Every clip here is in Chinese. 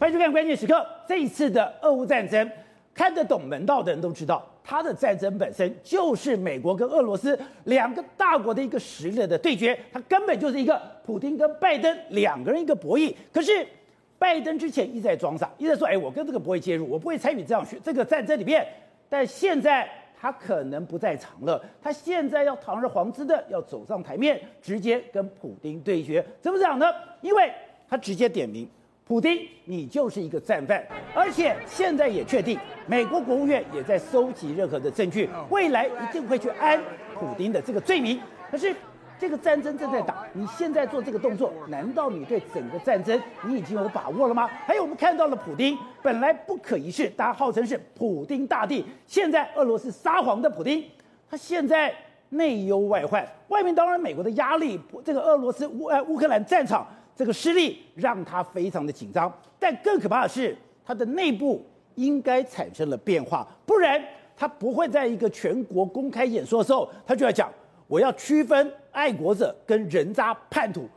欢迎收看关键时刻。这一次的俄乌战争，看得懂门道的人都知道，它的战争本身就是美国跟俄罗斯两个大国的一个实力的对决，它根本就是一个普丁跟拜登两个人一个博弈。可是拜登之前一直在装傻，一直在说：“哎，我跟这个不会介入，我不会参与这样这个战争里面。”但现在他可能不在场了，他现在要堂而皇之的要走上台面，直接跟普丁对决。怎么讲呢？因为他直接点名。普京，你就是一个战犯，而且现在也确定，美国国务院也在收集任何的证据，未来一定会去安普京的这个罪名。可是这个战争正在打，你现在做这个动作，难道你对整个战争你已经有把握了吗？还有，我们看到了普京本来不可一世，大家号称是普丁大帝，现在俄罗斯撒谎的普丁，他现在内忧外患，外面当然美国的压力，这个俄罗斯乌呃乌克兰战场。这个失利让他非常的紧张，但更可怕的是，他的内部应该产生了变化，不然他不会在一个全国公开演说的时候，他就要讲我要区分爱国者跟人渣叛徒，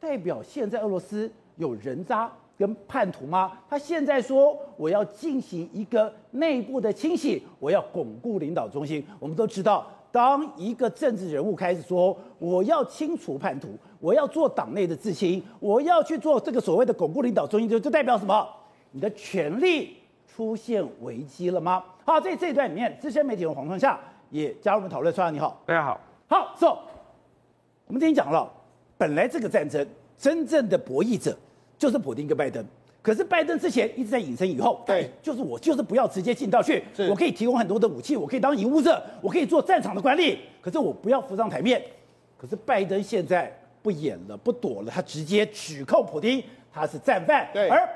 代表现在俄罗斯有人渣跟叛徒吗？他现在说我要进行一个内部的清洗，我要巩固领导中心，我们都知道。当一个政治人物开始说我要清除叛徒，我要做党内的自清，我要去做这个所谓的巩固领导中心，就就代表什么？你的权力出现危机了吗？好，在这一段里面，资深媒体人黄创夏也加入我们讨论。春夏你好，大家好。好，so 我们今天讲了，本来这个战争真正的博弈者就是普丁跟拜登。可是拜登之前一直在隐身以后，对，就是我就是不要直接进到去，我可以提供很多的武器，我可以当引武者，我可以做战场的管理，可是我不要浮上台面。可是拜登现在不演了，不躲了，他直接指控普丁他是战犯。对，而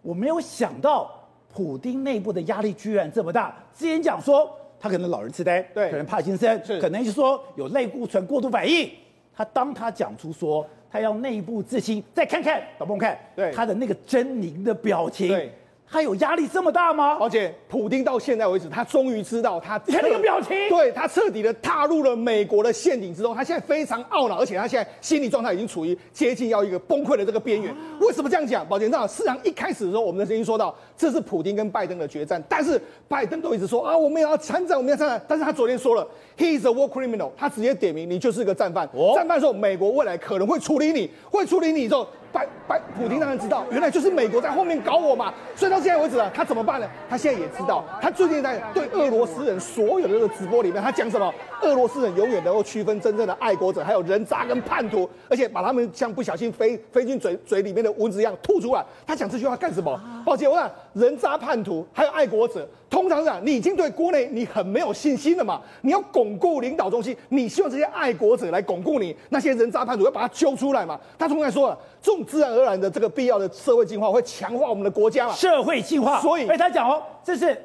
我没有想到普丁内部的压力居然这么大。之前讲说他可能老人痴呆，对，可能帕金森，可能就是说有类固醇过度反应。他当他讲出说。他要内部自清，再看看，导播看，对。他的那个狰狞的表情，对他有压力这么大吗？而且普丁到现在为止，他终于知道他，你看那个表情，对他彻底的踏入了美国的陷阱之中。他现在非常懊恼，而且他现在心理状态已经处于接近要一个崩溃的这个边缘。啊、为什么这样讲？宝杰长，市场一开始的时候，我们的声音说到这是普丁跟拜登的决战，但是拜登都一直说啊，我们要参战，我们要参战。但是他昨天说了，He is a war criminal，他直接点名你就是个战犯。哦、战犯说，美国未来可能会处理你，会处理你之后。拜拜，普京当然知道，原来就是美国在后面搞我嘛。所以到现在为止啊，他怎么办呢？他现在也知道，他最近在对俄罗斯人所有的这个直播里面，他讲什么？俄罗斯人永远能够区分真正的爱国者，还有人渣跟叛徒，而且把他们像不小心飞飞进嘴嘴里面的蚊子一样吐出来。他讲这句话干什么？抱歉，我讲人渣、叛徒还有爱国者，通常讲你已经对国内你很没有信心了嘛。你要巩固领导中心，你希望这些爱国者来巩固你，那些人渣、叛徒要把他揪出来嘛。他通常说了，这种自然而然的这个必要的社会进化会强化我们的国家嘛。社会进化，所以，哎，他讲哦，这是。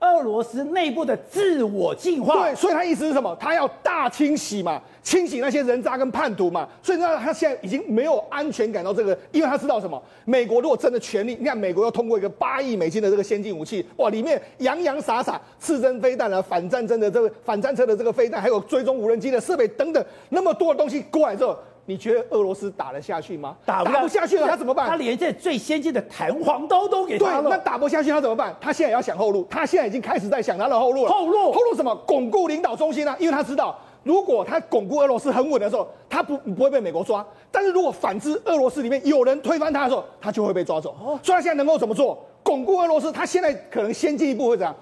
俄罗斯内部的自我净化，对，所以他意思是什么？他要大清洗嘛，清洗那些人渣跟叛徒嘛。所以呢，他现在已经没有安全感到这个，因为他知道什么？美国如果真的全力，你看美国要通过一个八亿美金的这个先进武器，哇，里面洋洋洒洒刺针飞弹啊，反战争的这个反战车的这个飞弹，还有追踪无人机的设备等等，那么多的东西过来之后。你觉得俄罗斯打得下去吗？打不，下去了，他怎么办？他连这最先进的弹簧刀都给他了。对，那打不下去他怎么办？他现在要想后路，他现在已经开始在想他的后路了。后路，后路什么？巩固领导中心啊！因为他知道，如果他巩固俄罗斯很稳的时候，他不不会被美国抓；但是如果反之，俄罗斯里面有人推翻他的时候，他就会被抓走。哦，所以他现在能够怎么做？巩固俄罗斯，他现在可能先进一步会怎样？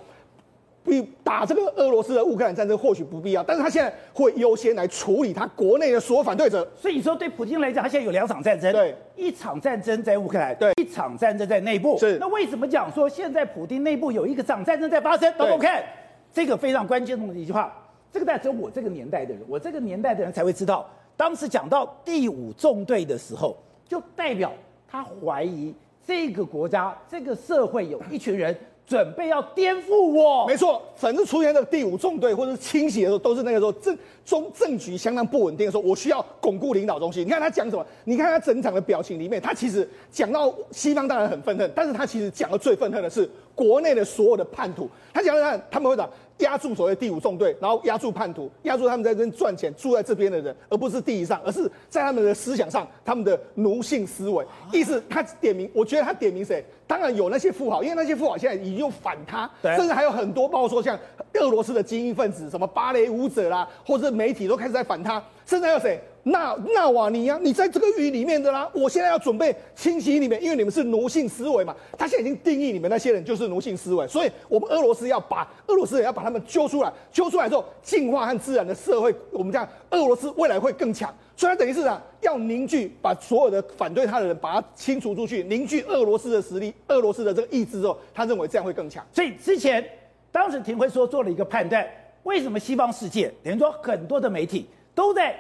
比打这个俄罗斯的乌克兰战争或许不必要，但是他现在会优先来处理他国内的所有反对者。所以你说对普京来讲，他现在有两场战争，对，一场战争在乌克兰，对，一场战争在内部。是，那为什么讲说现在普京内部有一个场战争在发生？大家看这个非常关键的一句话，这个大概只有我这个年代的人，我这个年代的人才会知道。当时讲到第五纵队的时候，就代表他怀疑这个国家、这个社会有一群人。准备要颠覆我，没错，反正出现这个第五纵队或者是清洗的时候，都是那个时候政中政局相当不稳定的时候，我需要巩固领导中心。你看他讲什么？你看他整场的表情里面，他其实讲到西方当然很愤恨，但是他其实讲的最愤恨的是国内的所有的叛徒。他讲的他们会讲压住所谓第五纵队，然后压住叛徒，压住他们在这边赚钱住在这边的人，而不是地上，而是在他们的思想上，他们的奴性思维。意思他点名，我觉得他点名谁？当然有那些富豪，因为那些富豪现在已经反他，甚至还有很多，包括说像俄罗斯的精英分子，什么芭蕾舞者啦，或者媒体都开始在反他，现在要谁？纳纳瓦尼呀，你在这个狱里面的啦，我现在要准备清洗你们，因为你们是奴性思维嘛。他现在已经定义你们那些人就是奴性思维，所以我们俄罗斯要把俄罗斯人要把他们揪出来，揪出来之后进化和自然的社会，我们讲俄罗斯未来会更强。所以他等于是啊，要凝聚把所有的反对他的人把他清除出去，凝聚俄罗斯的实力，俄罗斯的这个意志之后，他认为这样会更强。所以之前当时廷辉说做了一个判断，为什么西方世界等于说很多的媒体都在。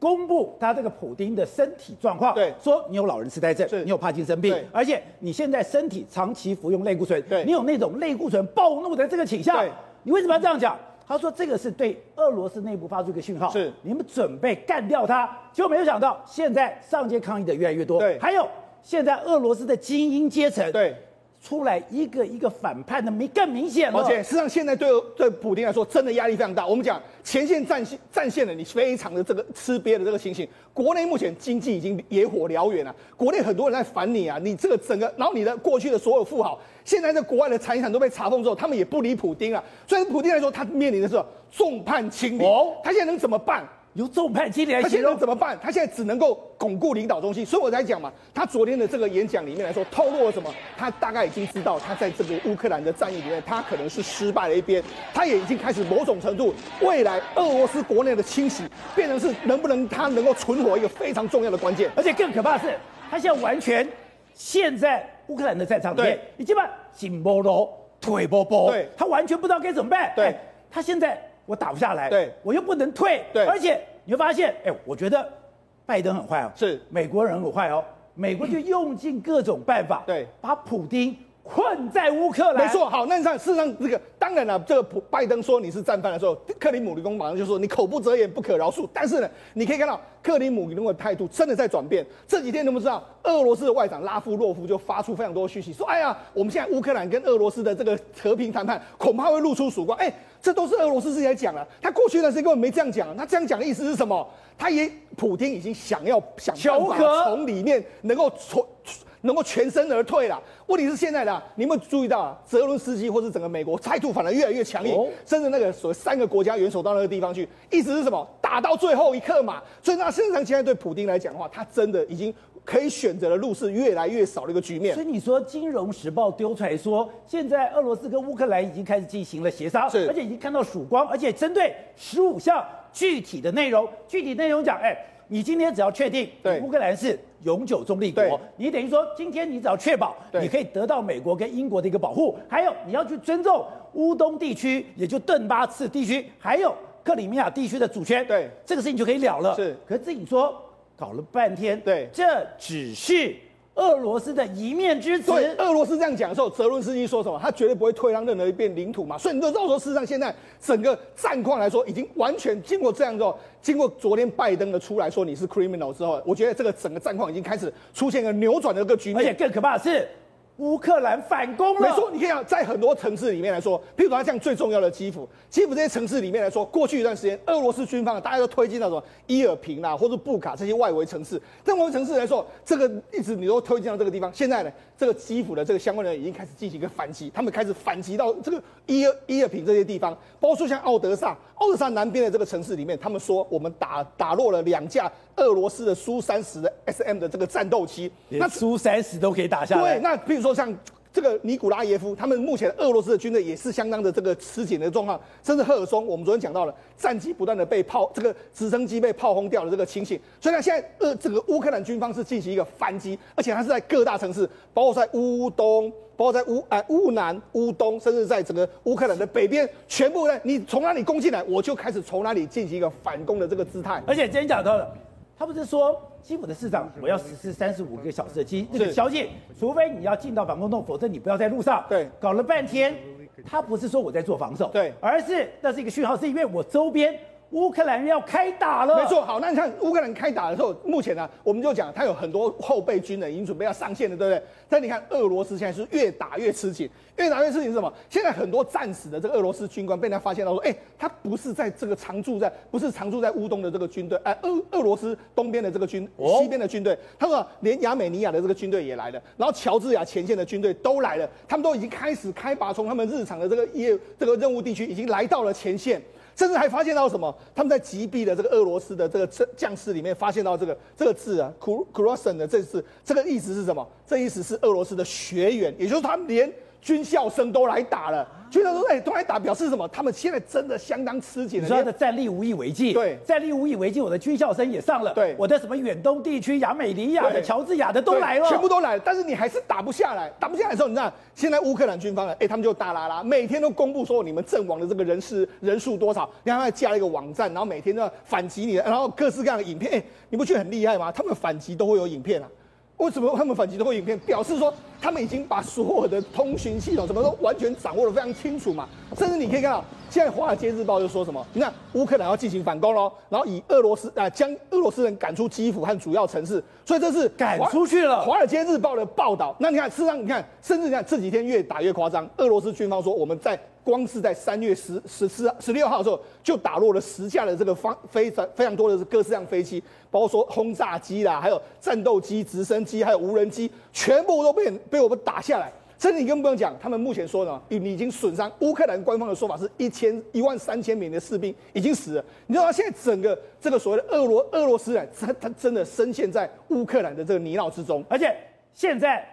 公布他这个普丁的身体状况，对，说你有老人痴呆症，你有帕金森病，而且你现在身体长期服用类固醇，对，你有那种类固醇暴怒的这个倾向，你为什么要这样讲？他说这个是对俄罗斯内部发出一个讯号，是。你们准备干掉他，结果没有想到现在上街抗议的越来越多，对，还有现在俄罗斯的精英阶层，对。出来一个一个反叛的明更明显了，而且实际上现在对对普京来说，真的压力非常大。我们讲前线战线战线的你非常的这个吃瘪的这个情形，国内目前经济已经野火燎原了，国内很多人在烦你啊，你这个整个，然后你的过去的所有富豪，现在在国外的财产都被查封之后，他们也不理普丁了。所以普丁来说，他面临的是众叛亲离，哦，他现在能怎么办？由众叛亲离来形容，他现在怎么办？他现在只能够巩固领导中心，所以我才讲嘛，他昨天的这个演讲里面来说，透露了什么？他大概已经知道，他在这个乌克兰的战役里面，他可能是失败了一边，他也已经开始某种程度，未来俄罗斯国内的清洗，变成是能不能他能够存活一个非常重要的关键。而且更可怕的是，他现在完全陷在乌克兰的战场里面，已经把紧波罗腿波波，对，他完全不知道该怎么办。对，哎、他现在。我打不下来，对，我又不能退，对，而且你会发现，哎，我觉得拜登很坏哦，是。美国人很坏哦，美国就用尽各种办法，对，把普丁困在乌克兰。没错，好，那上事实上这个当然了，这个普拜登说你是战犯的时候，克里姆林宫马上就说你口不择言，不可饶恕。但是呢，你可以看到克里姆林宫的态度真的在转变。这几天你们知道，俄罗斯的外长拉夫洛夫就发出非常多讯息，说，哎呀，我们现在乌克兰跟俄罗斯的这个和平谈判恐怕会露出曙光。哎。这都是俄罗斯自己在讲了，他过去的时间根本没这样讲。啊他这样讲的意思是什么？他也普京已经想要想办法从里面能够从能够全身而退了。问题是现在的，你有没有注意到啊？泽伦斯基或是整个美国态度反而越来越强硬，哦、甚至那个所谓三个国家元首到那个地方去，意思是什么？打到最后一刻嘛。所以那事实上现在对普丁来讲的话，他真的已经。可以选择的路是越来越少的一个局面，所以你说《金融时报》丢出来说，现在俄罗斯跟乌克兰已经开始进行了协商，是，而且已经看到曙光，而且针对十五项具体的内容，具体内容讲，哎，你今天只要确定，对，乌克兰是永久中立国，你等于说今天你只要确保，你可以得到美国跟英国的一个保护，还有你要去尊重乌东地区，也就顿巴斯地区，还有克里米亚地区的主权，对，这个事情就可以了了。是，可是自己说。搞了半天，对，这只是俄罗斯的一面之词。对，俄罗斯这样讲的时候，泽伦斯基说什么？他绝对不会退让任何一片领土嘛。所以你就知道说，事实上现在整个战况来说，已经完全经过这样之后，经过昨天拜登的出来说你是 criminal 之后，我觉得这个整个战况已经开始出现一个扭转的一个局面。而且更可怕的是。乌克兰反攻了，没错，你可以讲，在很多城市里面来说，譬如说像最重要的基辅，基辅这些城市里面来说，过去一段时间，俄罗斯军方大家都推进到什么伊尔平啊，或者布卡这些外围城市。在外围城市来说，这个一直你都推进到这个地方。现在呢，这个基辅的这个相关人员已经开始进行一个反击，他们开始反击到这个伊尔伊尔平这些地方，包括说像奥德萨，奥德萨南边的这个城市里面，他们说我们打打落了两架俄罗斯的苏三十的 SM 的这个战斗机，那苏三十都可以打下来。对，那比如说像。这个尼古拉耶夫，他们目前俄罗斯的军队也是相当的这个吃紧的状况，甚至赫尔松，我们昨天讲到了战机不断的被炮，这个直升机被炮轰掉的这个情形。所以呢，现在呃，这个乌克兰军方是进行一个反击，而且它是在各大城市，包括在乌东，包括在乌哎乌南、乌东，甚至在整个乌克兰的北边，全部呢，你从哪里攻进来，我就开始从哪里进行一个反攻的这个姿态。而且今天讲到了，他不是说。基辅的市长，我要实施三十五个小时的禁这个宵禁，除非你要进到防空洞，否则你不要在路上。对，搞了半天，他不是说我在做防守，对，而是那是一个讯号，是因为我周边乌克兰要开打了。没错，好，那你看乌克兰开打的时候，目前呢、我们就讲他有很多后备军人已经准备要上线了，对不对？但你看俄罗斯现在是越打越吃紧，越打越吃紧是什么？现在很多战死的这个俄罗斯军官被他发现到说，哎，他不是在这个常驻在，不是常驻在乌东的这个军队，哎，俄俄罗斯东边的这个军，西边的军队，他说连亚美尼亚的这个军队也来了，然后乔治亚前线的军队都来了，他们都已经开始开拔，从他们日常的这个业这个任务地区已经来到了前线。甚至还发现到什么？他们在击毙的这个俄罗斯的这个将士里面，发现到这个这个字啊，Kru Krusen 的这字，这个意思是什么？这意思是俄罗斯的学员，也就是他们连。军校生都来打了，军校生哎都来打，表示什么？他们现在真的相当吃紧。你说他的战力无以为继，对，战力无以为继，我的军校生也上了，对，我的什么远东地区、亚美尼亚的、乔治亚的都来了，全部都来了。但是你还是打不下来，打不下来的时候，你知道现在乌克兰军方呢？哎，他们就大拉拉，每天都公布说你们阵亡的这个人是人数多少，然后还加了一个网站，然后每天都要反击你，然后各式各样的影片，哎，你不觉得很厉害吗？他们反击都会有影片啊。为什么他们反击都会影片？表示说他们已经把所有的通讯系统什么都完全掌握的非常清楚嘛。甚至你可以看到，现在《华尔街日报》就说什么？你看乌克兰要进行反攻喽，然后以俄罗斯啊将俄罗斯人赶出基辅和主要城市，所以这是赶出去了。《华尔街日报》的报道。那你看，事实上你看，甚至你看这几天越打越夸张。俄罗斯军方说，我们在光是在三月十十四十六号的时候，就打落了十架的这个方非常非常多的各式样飞机。包括说轰炸机啦，还有战斗机、直升机，还有无人机，全部都被被我们打下来。甚至你更不用讲，他们目前说呢，你已经损伤。乌克兰官方的说法是一千一万三千名的士兵已经死了。你知道，现在整个这个所谓的俄罗俄罗斯人，他他真的深陷在乌克兰的这个泥淖之中，而且现在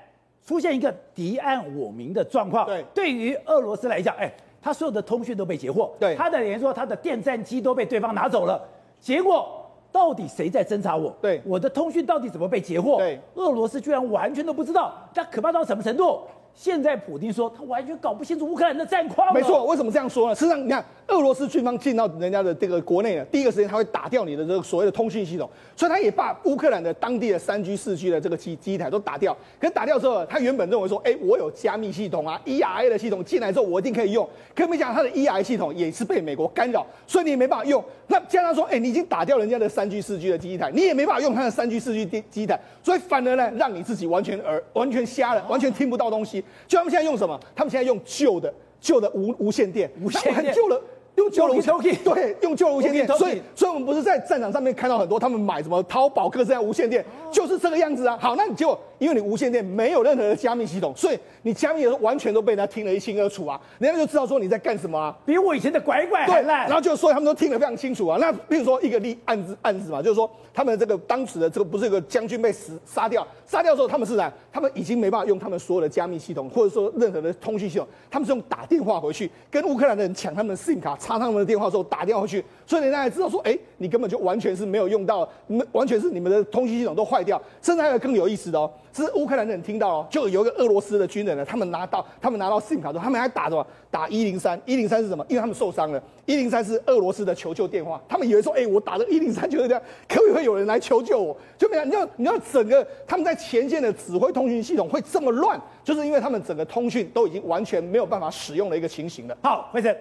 出现一个敌暗我明的状况。对，对于俄罗斯来讲，哎，他所有的通讯都被截获，对，他的连说他的电战机都被对方拿走了，结果。到底谁在侦查我？对，我的通讯到底怎么被截获？对，俄罗斯居然完全都不知道，那可怕到什么程度？现在普京说他完全搞不清楚乌克兰的战况。没错，为什么这样说呢？事实上，你看俄罗斯军方进到人家的这个国内呢，第一个时间他会打掉你的这个所谓的通讯系统，所以他也把乌克兰的当地的三 G、四 G 的这个机机台都打掉。可是打掉之后，他原本认为说，哎，我有加密系统啊，ERA 的系统进来之后我一定可以用。可没想到他的 ERA 系统也是被美国干扰，所以你也没办法用。那加上说，哎，你已经打掉人家的三 G、四 G 的机台，你也没办法用他的三 G、四 G 机机台，所以反而呢，让你自己完全耳完全瞎了，完全听不到东西。就他们现在用什么？他们现在用旧的旧的无无线电，无线电旧了。用旧的无线电，对，用旧的无线电，所以，所以我们不是在战场上面看到很多他们买什么淘宝各式各样无线电，就是这个样子啊。好，那你就因为你无线电没有任何的加密系统，所以你加密的时候完全都被人家听得一清二楚啊，人家就知道说你在干什么啊，比我以前的拐拐还烂。然后就说他们都听得非常清楚啊。那比如说一个例案子案子嘛，就是说他们这个当时的这个不是有个将军被死杀掉，杀掉之后他们是啥？他们已经没办法用他们所有的加密系统，或者说任何的通讯系统，他们是用打电话回去跟乌克兰的人抢他们的 SIM 卡，插他们的电话之后。打电话去，所以人家才知道说，哎、你根本就完全是没有用到，完全是你们的通讯系统都坏掉。甚至还有更有意思的哦，是乌克兰人听到哦，就有一个俄罗斯的军人呢，他们拿到他们拿到 SIM 卡之后，他们还打什么？打一零三，一零三是什么？因为他们受伤了，一零三是俄罗斯的求救电话。他们以为说，哎、我打的一零三就是这样，可不可以有人来求救我？就没想，你要你要整个他们在前线的指挥通讯系统会这么乱，就是因为他们整个通讯都已经完全没有办法使用的一个情形了。好，辉生。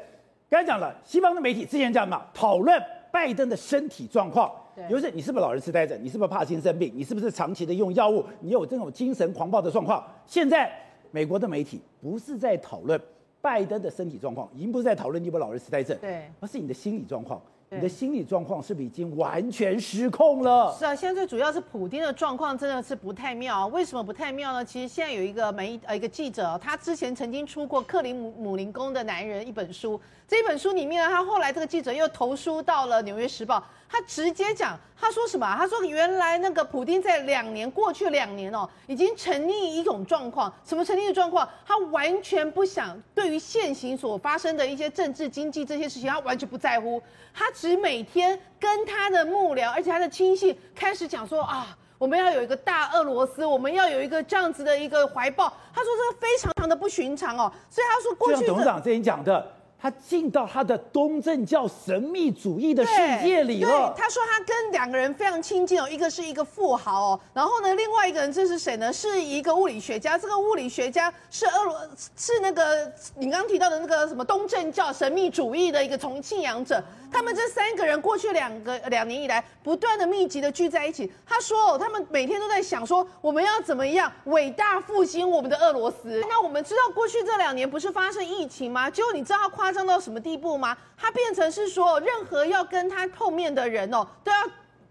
刚才讲了，西方的媒体之前讲嘛，讨论拜登的身体状况，尤其是你是不是老人痴呆症，你是不是帕金森病，你是不是长期的用药物，你有这种精神狂暴的状况。现在美国的媒体不是在讨论拜登的身体状况，已经不是在讨论你有没有老人痴呆症，对，而是你的心理状况。你的心理状况是不是已经完全失控了？是啊，现在最主要是普丁的状况真的是不太妙。为什么不太妙呢？其实现在有一个媒呃一个记者，他之前曾经出过《克林姆姆林宫的男人》一本书，这本书里面呢，他后来这个记者又投书到了《纽约时报》。他直接讲，他说什么？他说原来那个普丁在两年过去两年哦，已经沉溺一种状况。什么沉溺的状况？他完全不想对于现行所发生的一些政治经济这些事情，他完全不在乎。他只每天跟他的幕僚，而且他的亲信开始讲说啊，我们要有一个大俄罗斯，我们要有一个这样子的一个怀抱。他说这个非常常的不寻常哦，所以他说过去。董事长之前讲的。他进到他的东正教神秘主义的世界里了。他说他跟两个人非常亲近哦，一个是一个富豪哦，然后呢，另外一个人这是谁呢？是一个物理学家。这个物理学家是俄罗，是那个你刚刚提到的那个什么东正教神秘主义的一个从信仰者。他们这三个人过去两个两年以来，不断的密集的聚在一起。他说，哦他们每天都在想说，我们要怎么样伟大复兴我们的俄罗斯。那我们知道过去这两年不是发生疫情吗？结果你知道他夸上到什么地步吗？他变成是说，任何要跟他碰面的人哦，都要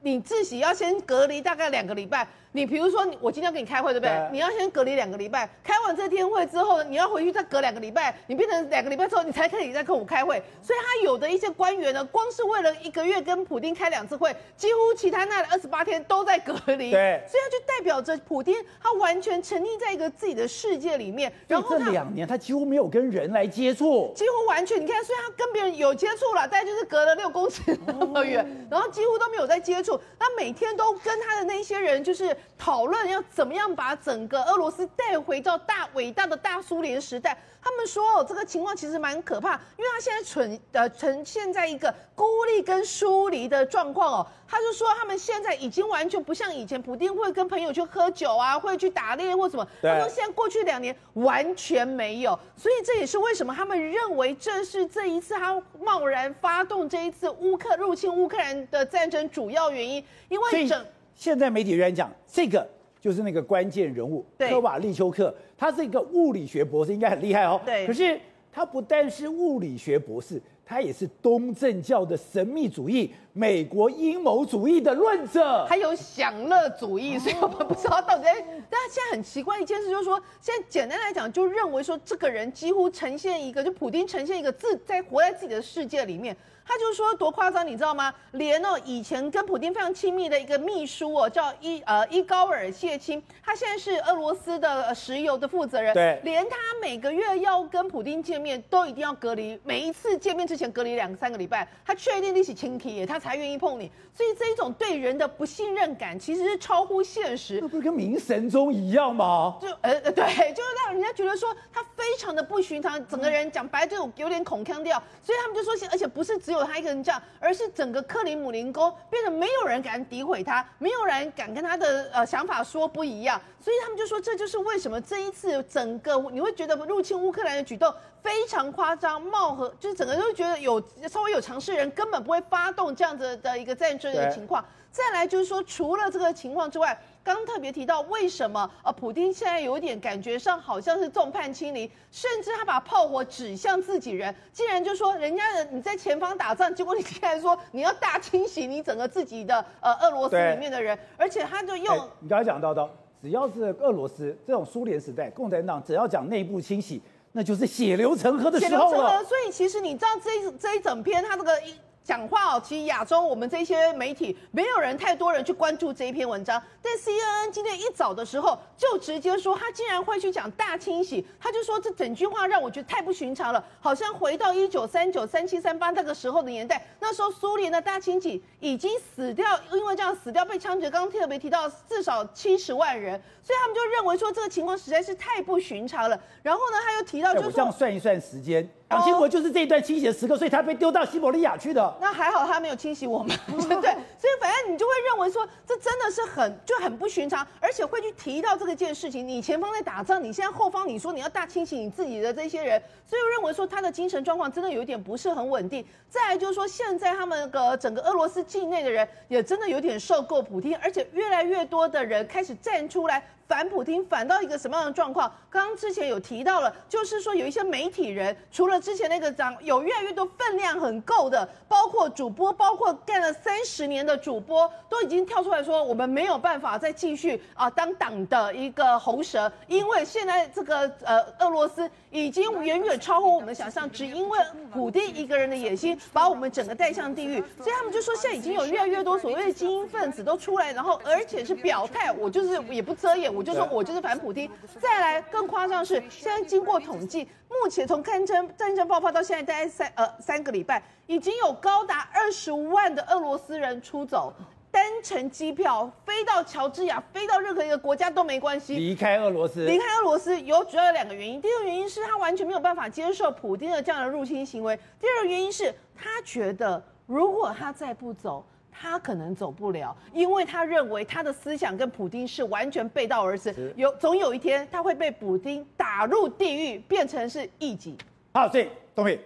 你自己要先隔离大概两个礼拜。你比如说，我今天要跟你开会，对不对？对你要先隔离两个礼拜，开完这天会之后，你要回去再隔两个礼拜，你变成两个礼拜之后，你才可以再跟我开会。所以他有的一些官员呢，光是为了一个月跟普丁开两次会，几乎其他那二十八天都在隔离。对，所以他就代表着普丁，他完全沉溺在一个自己的世界里面。然后这两年他几乎没有跟人来接触，几乎完全你看，虽然他跟别人有接触了，但就是隔了六公尺那么远，然后几乎都没有在接触。他每天都跟他的那些人就是讨论要。怎么样把整个俄罗斯带回到大伟大的大苏联时代？他们说哦，这个情况其实蛮可怕，因为他现在存呃呈现在一个孤立跟疏离的状况哦。他就说他们现在已经完全不像以前，普丁会跟朋友去喝酒啊，会去打猎或什么。他说现在过去两年完全没有，所以这也是为什么他们认为这是这一次他贸然发动这一次乌克入侵乌克兰的战争主要原因，因为整现在媒体人讲这个。就是那个关键人物科瓦利丘克，他是一个物理学博士，应该很厉害哦。对。可是他不但是物理学博士，他也是东正教的神秘主义、美国阴谋主义的论者，还有享乐主义，所以我们不知道到底。但他现在很奇怪一件事，就是说，现在简单来讲，就认为说这个人几乎呈现一个，就普丁呈现一个自在活在自己的世界里面。他就说多夸张，你知道吗？连哦以前跟普丁非常亲密的一个秘书哦，叫伊呃伊高尔谢钦，他现在是俄罗斯的石油的负责人。对，连他每个月要跟普丁见面，都一定要隔离，每一次见面之前隔离两三个礼拜，他确定你是亲戚，他才愿意碰你。所以这一种对人的不信任感，其实是超乎现实。那不是跟明神宗一样吗？就呃呃对，就是让人家觉得说他非常的不寻常，整个人讲白就有点恐腔调，所以他们就说，而且不是只。只有他一个人这样，而是整个克里姆林宫变得没有人敢诋毁他，没有人敢跟他的呃想法说不一样，所以他们就说，这就是为什么这一次整个你会觉得入侵乌克兰的举动非常夸张，貌合就是整个都觉得有稍微有尝试人根本不会发动这样子的一个战争的情况。再来就是说，除了这个情况之外。刚特别提到为什么呃，普京现在有点感觉上好像是众叛亲离，甚至他把炮火指向自己人，竟然就说人家的你在前方打仗，结果你竟然说你要大清洗你整个自己的呃俄罗斯里面的人，而且他就用你刚才讲到的，只要是俄罗斯这种苏联时代，共产党只要讲内部清洗，那就是血流成河的时候了。血流成河，所以其实你知道这一这一整篇他这个一。讲话哦，其实亚洲我们这些媒体没有人太多人去关注这一篇文章，但 CNN 今天一早的时候就直接说他竟然会去讲大清洗，他就说这整句话让我觉得太不寻常了，好像回到一九三九、三七、三八那个时候的年代，那时候苏联的大清洗已经死掉，因为这样死掉被枪决，刚刚特别提到至少七十万人，所以他们就认为说这个情况实在是太不寻常了。然后呢，他又提到就是，这样算一算时间。蒋经国就是这一段清洗的时刻，所以他被丢到西伯利亚去的。那还好他没有清洗我们，对，所以反正你就会认为说，这真的是很就很不寻常，而且会去提到这个件事情。你前方在打仗，你现在后方你说你要大清洗你自己的这些人，所以认为说他的精神状况真的有一点不是很稳定。再来就是说，现在他们个整个俄罗斯境内的人也真的有点受够普京，而且越来越多的人开始站出来。反普丁反到一个什么样的状况？刚刚之前有提到了，就是说有一些媒体人，除了之前那个长有越来越多分量很够的，包括主播，包括干了三十年的主播，都已经跳出来说，我们没有办法再继续啊当党的一个喉舌，因为现在这个呃俄罗斯已经远远超乎我们的想象，只因为普丁一个人的野心，把我们整个带向地狱，所以他们就说现在已经有越来越多所谓的精英分子都出来，然后而且是表态，我就是也不遮掩。我就说我就是反普京，再来更夸张的是，现在经过统计，目前从战争战争爆发到现在大概三呃三个礼拜，已经有高达二十万的俄罗斯人出走。单程机票飞到乔治亚，飞到任何一个国家都没关系。离开俄罗斯，离开俄罗斯有主要有两个原因。第一个原因是他完全没有办法接受普京的这样的入侵行为。第二个原因是他觉得，如果他再不走，他可能走不了，因为他认为他的思想跟普丁是完全背道而驰。有总有一天他会被普丁打入地狱，变成是异己。好，所以东伟，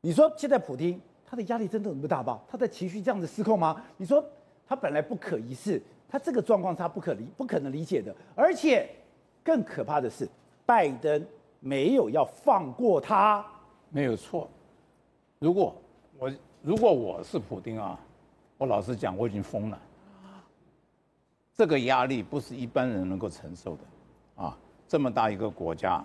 你说现在普丁他的压力真的那么大吧？他的情绪这样子失控吗？你说？他本来不可一世，他这个状况他不可理不可能理解的，而且更可怕的是，拜登没有要放过他，没有错。如果我如果我是普丁啊，我老实讲我已经疯了。这个压力不是一般人能够承受的，啊，这么大一个国家，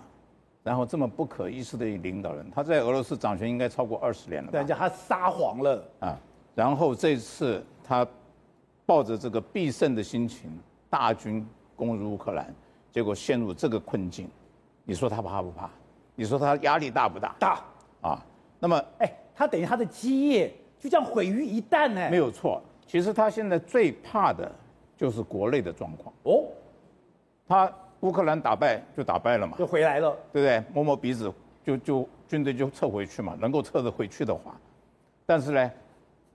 然后这么不可一世的领导人，他在俄罗斯掌权应该超过二十年了吧？人家他撒谎了啊，然后这次他。抱着这个必胜的心情，大军攻入乌克兰，结果陷入这个困境，你说他怕不怕？你说他压力大不大？大啊！那么，哎，他等于他的基业就这样毁于一旦呢？没有错，其实他现在最怕的就是国内的状况哦。他乌克兰打败就打败了嘛，就回来了，对不对？摸摸鼻子就就军队就撤回去嘛，能够撤得回去的话，但是呢，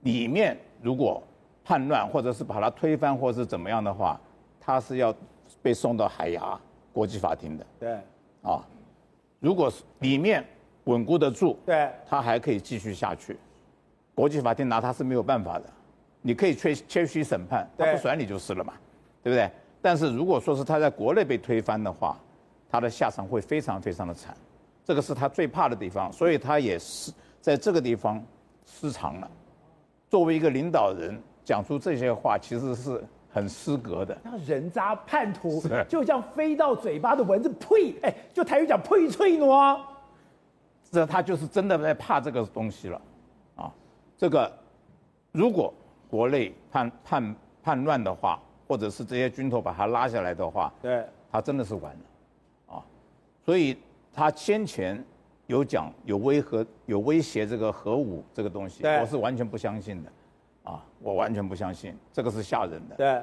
里面如果叛乱，或者是把他推翻，或者是怎么样的话，他是要被送到海牙国际法庭的。对，啊，如果是里面稳固得住，对，他还可以继续下去。国际法庭拿他是没有办法的，你可以缺缺席审判，他不甩你就是了嘛，对不对？但是如果说是他在国内被推翻的话，他的下场会非常非常的惨，这个是他最怕的地方，所以他也是在这个地方失常了。作为一个领导人。讲出这些话其实是很失格的。那人渣叛徒，就像飞到嘴巴的蚊子，呸！哎，就台语讲呸脆喏。这他就是真的在怕这个东西了，啊，这个如果国内叛叛叛乱的话，或者是这些军头把他拉下来的话，对，他真的是完了，啊，所以他先前有讲有威和有威胁这个核武这个东西，我是完全不相信的。啊，我完全不相信，这个是吓人的。对，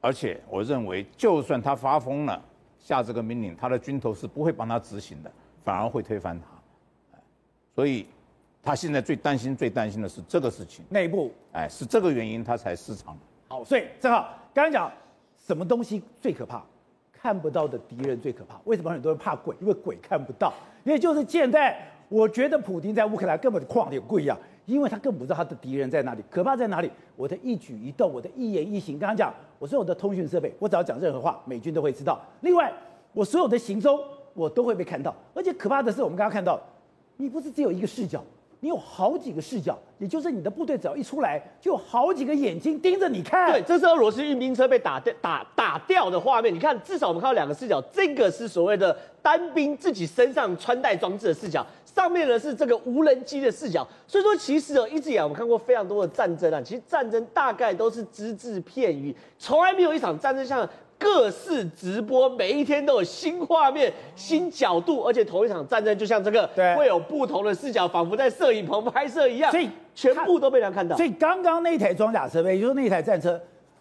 而且我认为，就算他发疯了，下这个命令，他的军头是不会帮他执行的，反而会推翻他。所以，他现在最担心、最担心的是这个事情。内部，哎，是这个原因他才失常。好，所以正好刚刚讲什么东西最可怕？看不到的敌人最可怕。为什么很多人怕鬼？因为鬼看不到。也就是现在，我觉得普京在乌克兰根本就旷野贵啊。因为他更不知道他的敌人在哪里，可怕在哪里？我的一举一动，我的一言一行，刚刚讲，我所有的通讯设备，我只要讲任何话，美军都会知道。另外，我所有的行踪，我都会被看到。而且可怕的是，我们刚刚看到，你不是只有一个视角，你有好几个视角，也就是你的部队只要一出来，就有好几个眼睛盯着你看。对，这是俄罗斯运兵车被打掉、打打掉的画面。你看，至少我们看到两个视角，这个是所谓的单兵自己身上穿戴装置的视角。上面呢是这个无人机的视角，所以说其实哦，一直以来我们看过非常多的战争啊，其实战争大概都是只字片语，从来没有一场战争像各式直播，每一天都有新画面、新角度，而且同一场战争就像这个，对，会有不同的视角，仿佛在摄影棚拍摄一样，所以全部都被人看到。所以刚刚那台装甲车，也就是那台战车，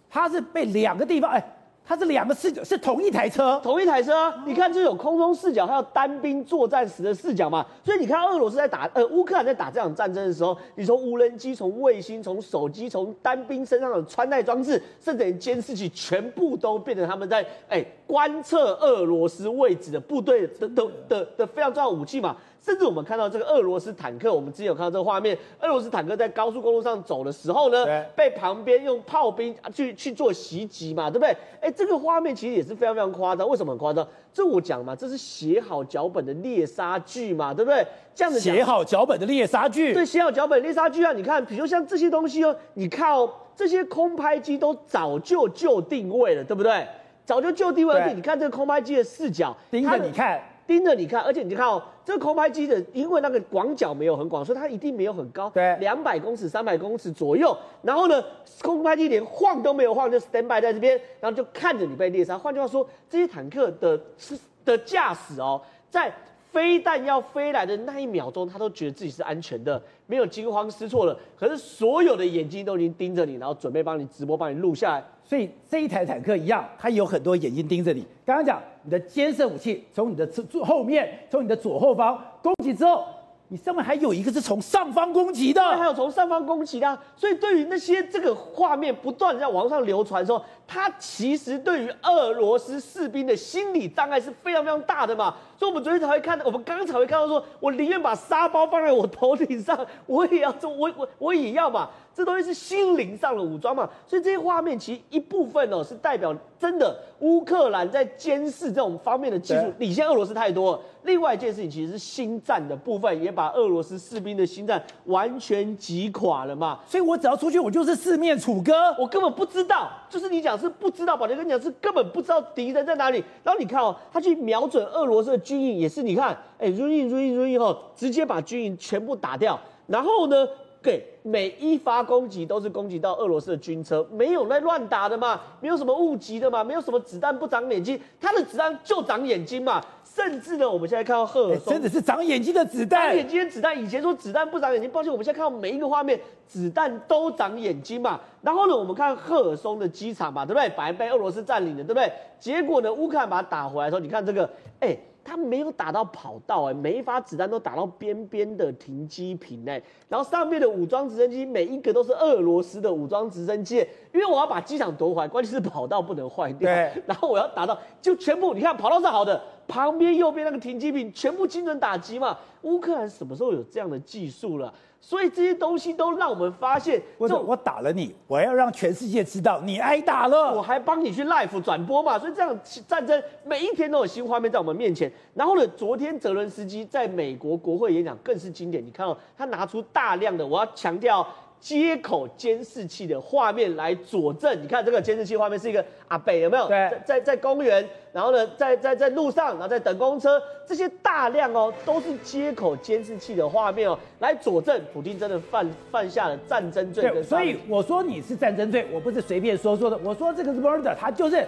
它是被两个地方哎。它是两个视角，是同一台车，同一台车。你看，这种空中视角，还有单兵作战时的视角嘛。所以你看，俄罗斯在打，呃，乌克兰在打这场战争的时候，你从无人机、从卫星、从手机、从单兵身上的穿戴装置，甚至连监视器，全部都变成他们在哎观测俄罗斯位置的部队的的的的非常重要武器嘛。甚至我们看到这个俄罗斯坦克，我们之前有看到这个画面，俄罗斯坦克在高速公路上走的时候呢，被旁边用炮兵去去做袭击嘛，对不对？哎，这个画面其实也是非常非常夸张。为什么很夸张？这我讲嘛，这是写好脚本的猎杀剧嘛，对不对？这样子写好脚本的猎杀剧，对，写好脚本猎杀剧啊！你看，比如像这些东西哦，你看哦，这些空拍机都早就就定位了，对不对？早就就地位了，而且你看这个空拍机的视角，盯着你看。盯着你看，而且你看哦，这个空拍机的，因为那个广角没有很广，所以它一定没有很高，对，两百公尺、三百公尺左右。然后呢，空拍机连晃都没有晃，就 stand by 在这边，然后就看着你被猎杀。换句话说，这些坦克的是的驾驶哦，在飞弹要飞来的那一秒钟，他都觉得自己是安全的，没有惊慌失措了。可是所有的眼睛都已经盯着你，然后准备帮你直播，帮你录下来。所以这一台坦克一样，它有很多眼睛盯着你。刚刚讲你的监视武器从你的左后面，从你的左后方攻击之后。你上面还有一个是从上方攻击的，还有从上方攻击的、所以对于那些这个画面不断在网上流传的时候，它其实对于俄罗斯士兵的心理障碍是非常非常大的嘛。所以我们昨天才会看到，我们刚刚才会看到说，我宁愿把沙包放在我头顶上，我也要做，我我我也要嘛。这东西是心灵上的武装嘛，所以这些画面其实一部分哦是代表真的乌克兰在监视这种方面的技术领先俄罗斯太多了。另外一件事情其实是心战的部分，也把俄罗斯士兵的心战完全击垮了嘛。所以我只要出去，我就是四面楚歌，我根本不知道，就是你讲是不知道，宝杰跟你讲是根本不知道敌人在哪里。然后你看哦，他去瞄准俄罗斯的军营，也是你看，哎，run run run 后直接把军营全部打掉，然后呢？给，每一发攻击都是攻击到俄罗斯的军车，没有那乱打的嘛，没有什么误击的嘛，没有什么子弹不长眼睛，他的子弹就长眼睛嘛。甚至呢，我们现在看到赫尔松，真的是长眼睛的子弹，长眼睛的子弹。以前说子弹不长眼睛，抱歉，我们现在看到每一个画面，子弹都长眼睛嘛。然后呢，我们看赫尔松的机场嘛，对不对？本来被俄罗斯占领的，对不对？结果呢，乌克兰把它打回来的时候，你看这个，哎。他没有打到跑道哎，每一发子弹都打到边边的停机坪哎，然后上面的武装直升机每一个都是俄罗斯的武装直升机，因为我要把机场夺回来，关键是跑道不能坏掉，对，然后我要打到就全部，你看跑道是好的，旁边右边那个停机坪全部精准打击嘛，乌克兰什么时候有这样的技术了？所以这些东西都让我们发现，我我打了你，我要让全世界知道你挨打了，我还帮你去 live 转播嘛。所以这样战争每一天都有新画面在我们面前。然后呢，昨天泽伦斯基在美国国会演讲更是经典。你看到他拿出大量的，我要强调。街口监视器的画面来佐证，你看这个监视器画面是一个阿北有没有？对，在在在公园，然后呢，在在在路上，然后在等公车，这些大量哦都是接口监视器的画面哦，来佐证普京真的犯犯下了战争罪。跟，所以我说你是战争罪，我不是随便说说的，我说这个是 murder，它就是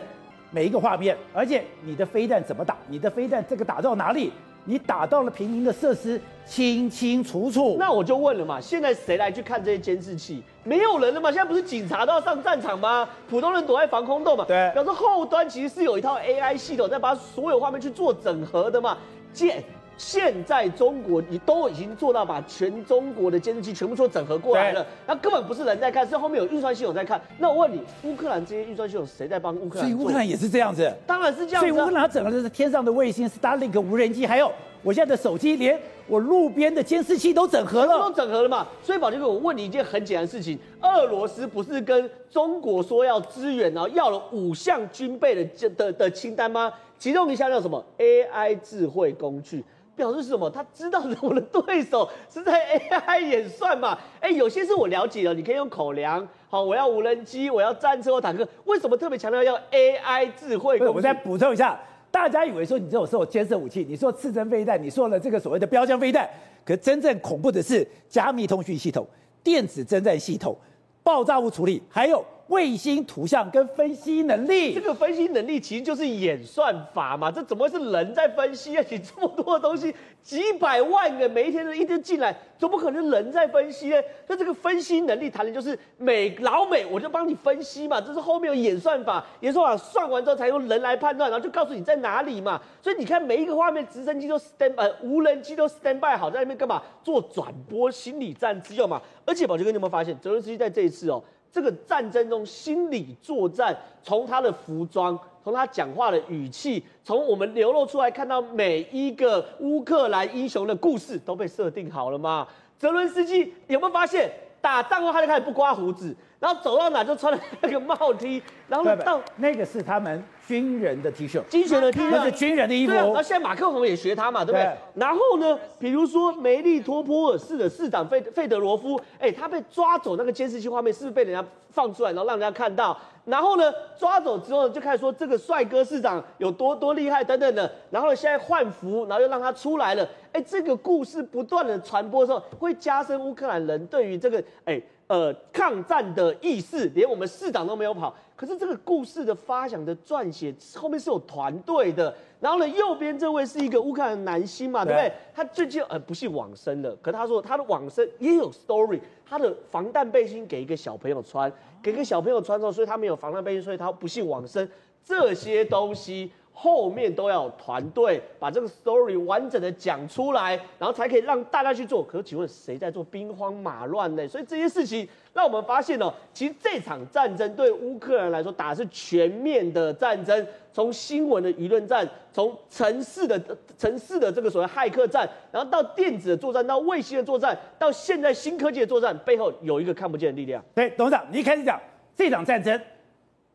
每一个画面，而且你的飞弹怎么打，你的飞弹这个打到哪里？你打到了平民的设施，清清楚楚。那我就问了嘛，现在谁来去看这些监视器？没有人了嘛？现在不是警察都要上战场吗？普通人躲在防空洞嘛？对，表示后端其实是有一套 AI 系统在把所有画面去做整合的嘛。见。现在中国你都已经做到把全中国的监视器全部做整合过来了，那根本不是人在看，是后面有运算系统在看。那我问你，乌克兰这些运算系统谁在帮乌克兰？所以乌克兰也是这样子，当然是这样子。所以乌克兰整个就是天上的卫星，Starlink 无人机，还有我现在的手机，连我路边的监视器都整合了，都整合了嘛。所以宝杰哥，我问你一件很简单的事情：俄罗斯不是跟中国说要支援，然后要了五项军备的的的清单吗？其中一项叫什么？AI 智慧工具。表示什么？他知道我的对手 是在 AI 演算嘛？哎，有些是我了解的，你可以用口粮。好，我要无人机，我要战车或坦克。为什么特别强调要 AI 智慧？我再补充一下，大家以为说你这种是我监视武器，你说刺针飞弹，你说了这个所谓的标枪飞弹，可真正恐怖的是加密通讯系统、电子侦战系统、爆炸物处理，还有。卫星图像跟分析能力，这个分析能力其实就是演算法嘛，这怎么会是人在分析啊？你这么多的东西，几百万个每一天的一天进来，怎么可能人在分析呢？那这个分析能力谈的就是美老美，我就帮你分析嘛，这是后面有演算法，演算法算完之后才用人来判断，然后就告诉你在哪里嘛。所以你看每一个画面，直升机都 stand 呃无人机都 stand by 好在那边干嘛？做转播心理战之用嘛。而且宝杰哥，你有没有发现，泽伦斯基在这一次哦？这个战争中心理作战，从他的服装，从他讲话的语气，从我们流露出来看到每一个乌克兰英雄的故事都被设定好了吗？泽伦斯基有没有发现，打仗后他就开始不刮胡子，然后走到哪就穿了那个帽 T，然后到那个是他们。军人的 T 恤，军人的 T 恤，那是军人的衣服。对啊，那现在马克龙也学他嘛，对不对？对，然后呢，比如说梅利托波尔市的市长费费德罗夫，哎，他被抓走那个监视器画面是不是被人家放出来，然后让人家看到？然后呢，抓走之后就开始说这个帅哥市长有多多厉害等等的。然后呢，现在换服，然后又让他出来了。哎，这个故事不断的传播的时候，会加深乌克兰人对于这个哎呃抗战的意识，连我们市长都没有跑。可是这个故事的发想的撰写后面是有团队的。然后呢，右边这位是一个乌克兰男星嘛，对不对？他最近呃不是往生了，可他说他的往生也有 story，他的防弹背心给一个小朋友穿，给一个小朋友穿之后，所以他没有防弹背心，所以他不幸往生。这些东西。后面都要团队把这个 story 完整的讲出来，然后才可以让大家去做。可是请问谁在做兵荒马乱呢？所以这些事情让我们发现哦，其实这场战争对乌克兰来说打的是全面的战争，从新闻的舆论战，从城市的城市的这个所谓骇客战，然后到电子的作战，到卫星的作战，到现在新科技的作战，背后有一个看不见的力量。对，董事长，你一开始讲这场战争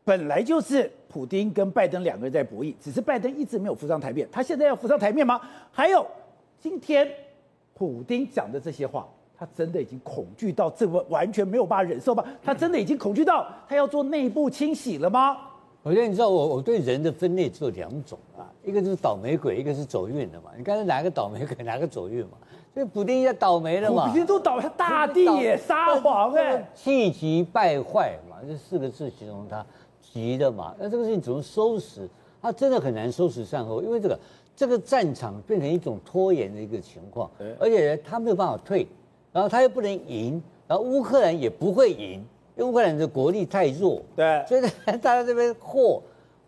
本来就是。普丁跟拜登两个人在博弈，只是拜登一直没有浮上台面。他现在要浮上台面吗？还有，今天普丁讲的这些话，他真的已经恐惧到这个完全没有办法忍受吗？他真的已经恐惧到他要做内部清洗了吗？我觉得你知道我我对人的分类只有两种啊，一个就是倒霉鬼，一个是走运的嘛。你刚才哪个倒霉鬼，哪个走运嘛？所以普丁要倒霉了嘛？普丁都倒，他大地也撒谎哎，气急败坏嘛，这四个字形容他。急的嘛，那这个事情怎么收拾？他真的很难收拾善后，因为这个这个战场变成一种拖延的一个情况，而且他没有办法退，然后他又不能赢，然后乌克兰也不会赢，因为乌克兰的国力太弱，对，所以大家这边和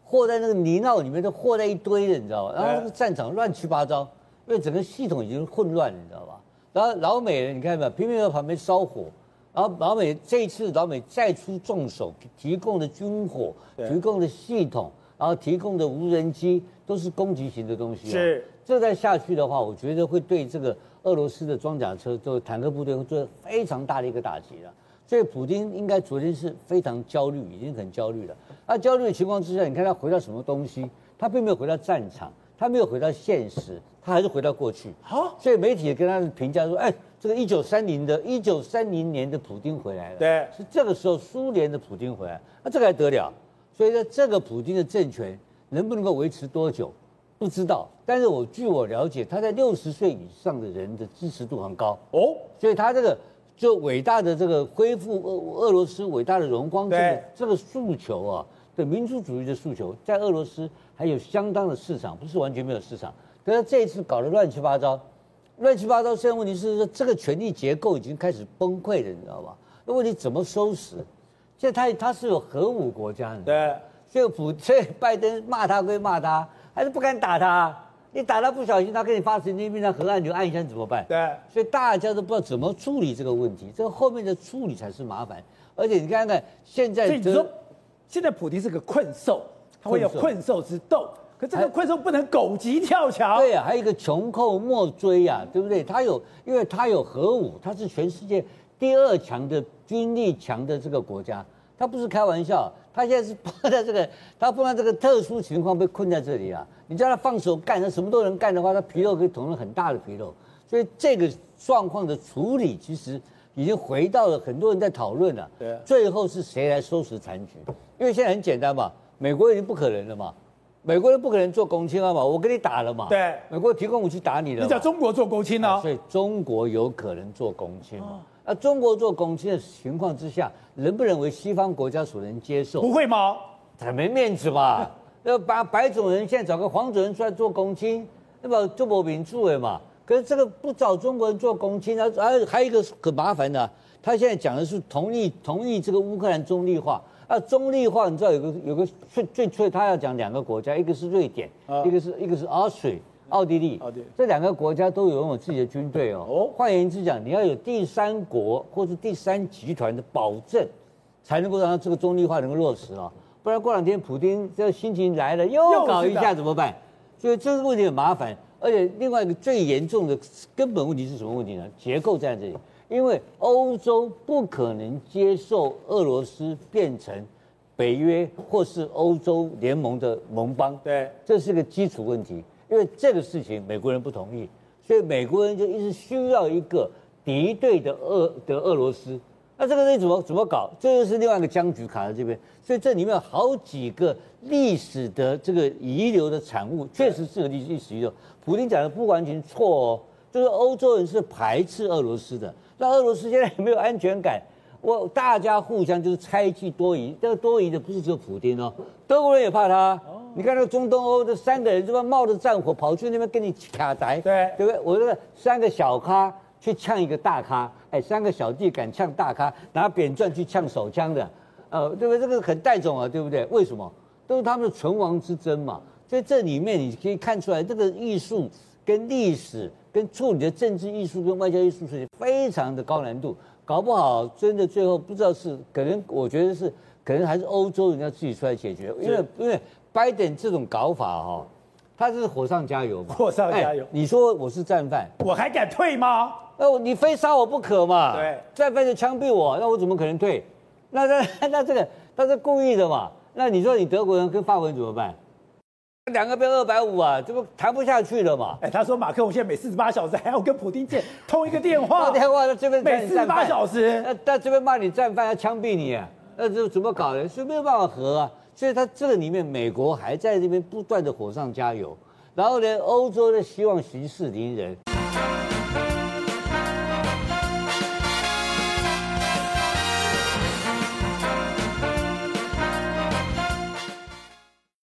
和在那个泥淖里面都和在一堆的，你知道吧？然后这个战场乱七八糟，因为整个系统已经混乱了，你知道吧？然后老美人你看到没有，拼命在旁边烧火。然后老美这一次老美再出重手，提供的军火、提供的系统，然后提供的无人机都是攻击型的东西。是，这再下去的话，我觉得会对这个俄罗斯的装甲车、就坦克部队会做非常大的一个打击了。所以普京应该昨天是非常焦虑，已经很焦虑了。那焦虑的情况之下，你看他回到什么东西？他并没有回到战场，他没有回到现实，他还是回到过去。好，所以媒体也跟他的评价说：“哎。”这个一九三零的，一九三零年的普京回来了，对，是这个时候苏联的普京回来，那这个还得了？所以呢，这个普京的政权能不能够维持多久，不知道。但是我据我了解，他在六十岁以上的人的支持度很高哦，所以他这个就伟大的这个恢复俄俄罗斯伟大的荣光这个这个诉求啊，对民族主义的诉求，在俄罗斯还有相当的市场，不是完全没有市场。可是这一次搞得乱七八糟。乱七八糟，现在问题是说这个权力结构已经开始崩溃了，你知道吧？那问题怎么收拾？现在他他是有核武国家，对，所以普所以拜登骂他归骂他，还是不敢打他。你打他不小心，他给你发神经病，他核按钮按一下怎么办？对，所以大家都不知道怎么处理这个问题，这个后面的处理才是麻烦。而且你看看现在，你说现在普提是个困兽，他会有困兽之斗。这个困兽不能狗急跳墙。对啊，还有一个穷寇莫追呀，对不对？他有，因为他有核武，他是全世界第二强的军力强的这个国家，他不是开玩笑。他现在是碰到这个，他碰到这个特殊情况被困在这里啊。你叫他放手干，他什么都能干的话，他皮肉可以捅了很大的皮肉。所以这个状况的处理，其实已经回到了很多人在讨论了。对，最后是谁来收拾残局？因为现在很简单嘛，美国已经不可能了嘛。美国人不可能做共青啊嘛，我跟你打了嘛。对，美国提供武器打你了。你叫中国做共青呢？所以中国有可能做共青。那中国做共青的情况之下，能不能为西方国家所能接受？不会吗？太没面子吧？要把白种人现在找个黄种人出来做共青，那么就没民主了嘛。可是这个不找中国人做共青，啊，还还有一个很麻烦的，他现在讲的是同意同意这个乌克兰中立化。那中立化，你知道有个有个最最最，他要讲两个国家，一个是瑞典，一个是一个是 Austria 奥地利，这两个国家都有拥有自己的军队哦。哦，换言之讲，你要有第三国或者第三集团的保证，才能够让这个中立化能够落实啊。不然过两天普京这个心情来了，又搞一下怎么办？所以这个问题很麻烦。而且另外一个最严重的根本问题是什么问题呢？结构在这里。因为欧洲不可能接受俄罗斯变成北约或是欧洲联盟的盟邦，对，这是个基础问题。因为这个事情美国人不同意，所以美国人就一直需要一个敌对的俄的俄罗斯。那这个东西怎么怎么搞？这就是另外一个僵局卡在这边。所以这里面有好几个历史的这个遗留的产物，确实是个历历史遗留。普京讲的不完全错哦，就是欧洲人是排斥俄罗斯的。那俄罗斯现在也没有安全感，我大家互相就是猜忌多疑，这个多疑的不是只有普丁哦，德国人也怕他。你看那个中东欧的三个人，这么冒着战火跑去那边跟你卡宅，对对不对？我这个三个小咖去呛一个大咖，哎，三个小弟敢呛大咖，拿扁钻去呛手枪的，呃，对不对？这个很带种啊，对不对？为什么？都是他们的存亡之争嘛。所以这里面你可以看出来，这个艺术跟历史跟处理的政治艺术跟外交艺术是非常的高难度。搞不好真的最后不知道是可能，我觉得是可能还是欧洲人要自己出来解决，因为因为拜登这种搞法哈、哦，他是火上加油嘛，火上加油。你说我是战犯，我还敢退吗？哦，你非杀我不可嘛？对，战犯就枪毙我，那我怎么可能退？那那 那这个他是故意的嘛？那你说你德国人跟法国人怎么办？两个变二百五啊，这不谈不下去了嘛？哎，他说马克龙现在每四十八小时还要跟普京见通一个电话，电话在这边每四十八小时，那在这边骂你战犯要枪毙你，那这怎么搞的？是没有办法和啊。所以他这个里面，美国还在这边不断的火上加油，然后呢，欧洲的希望息事宁人。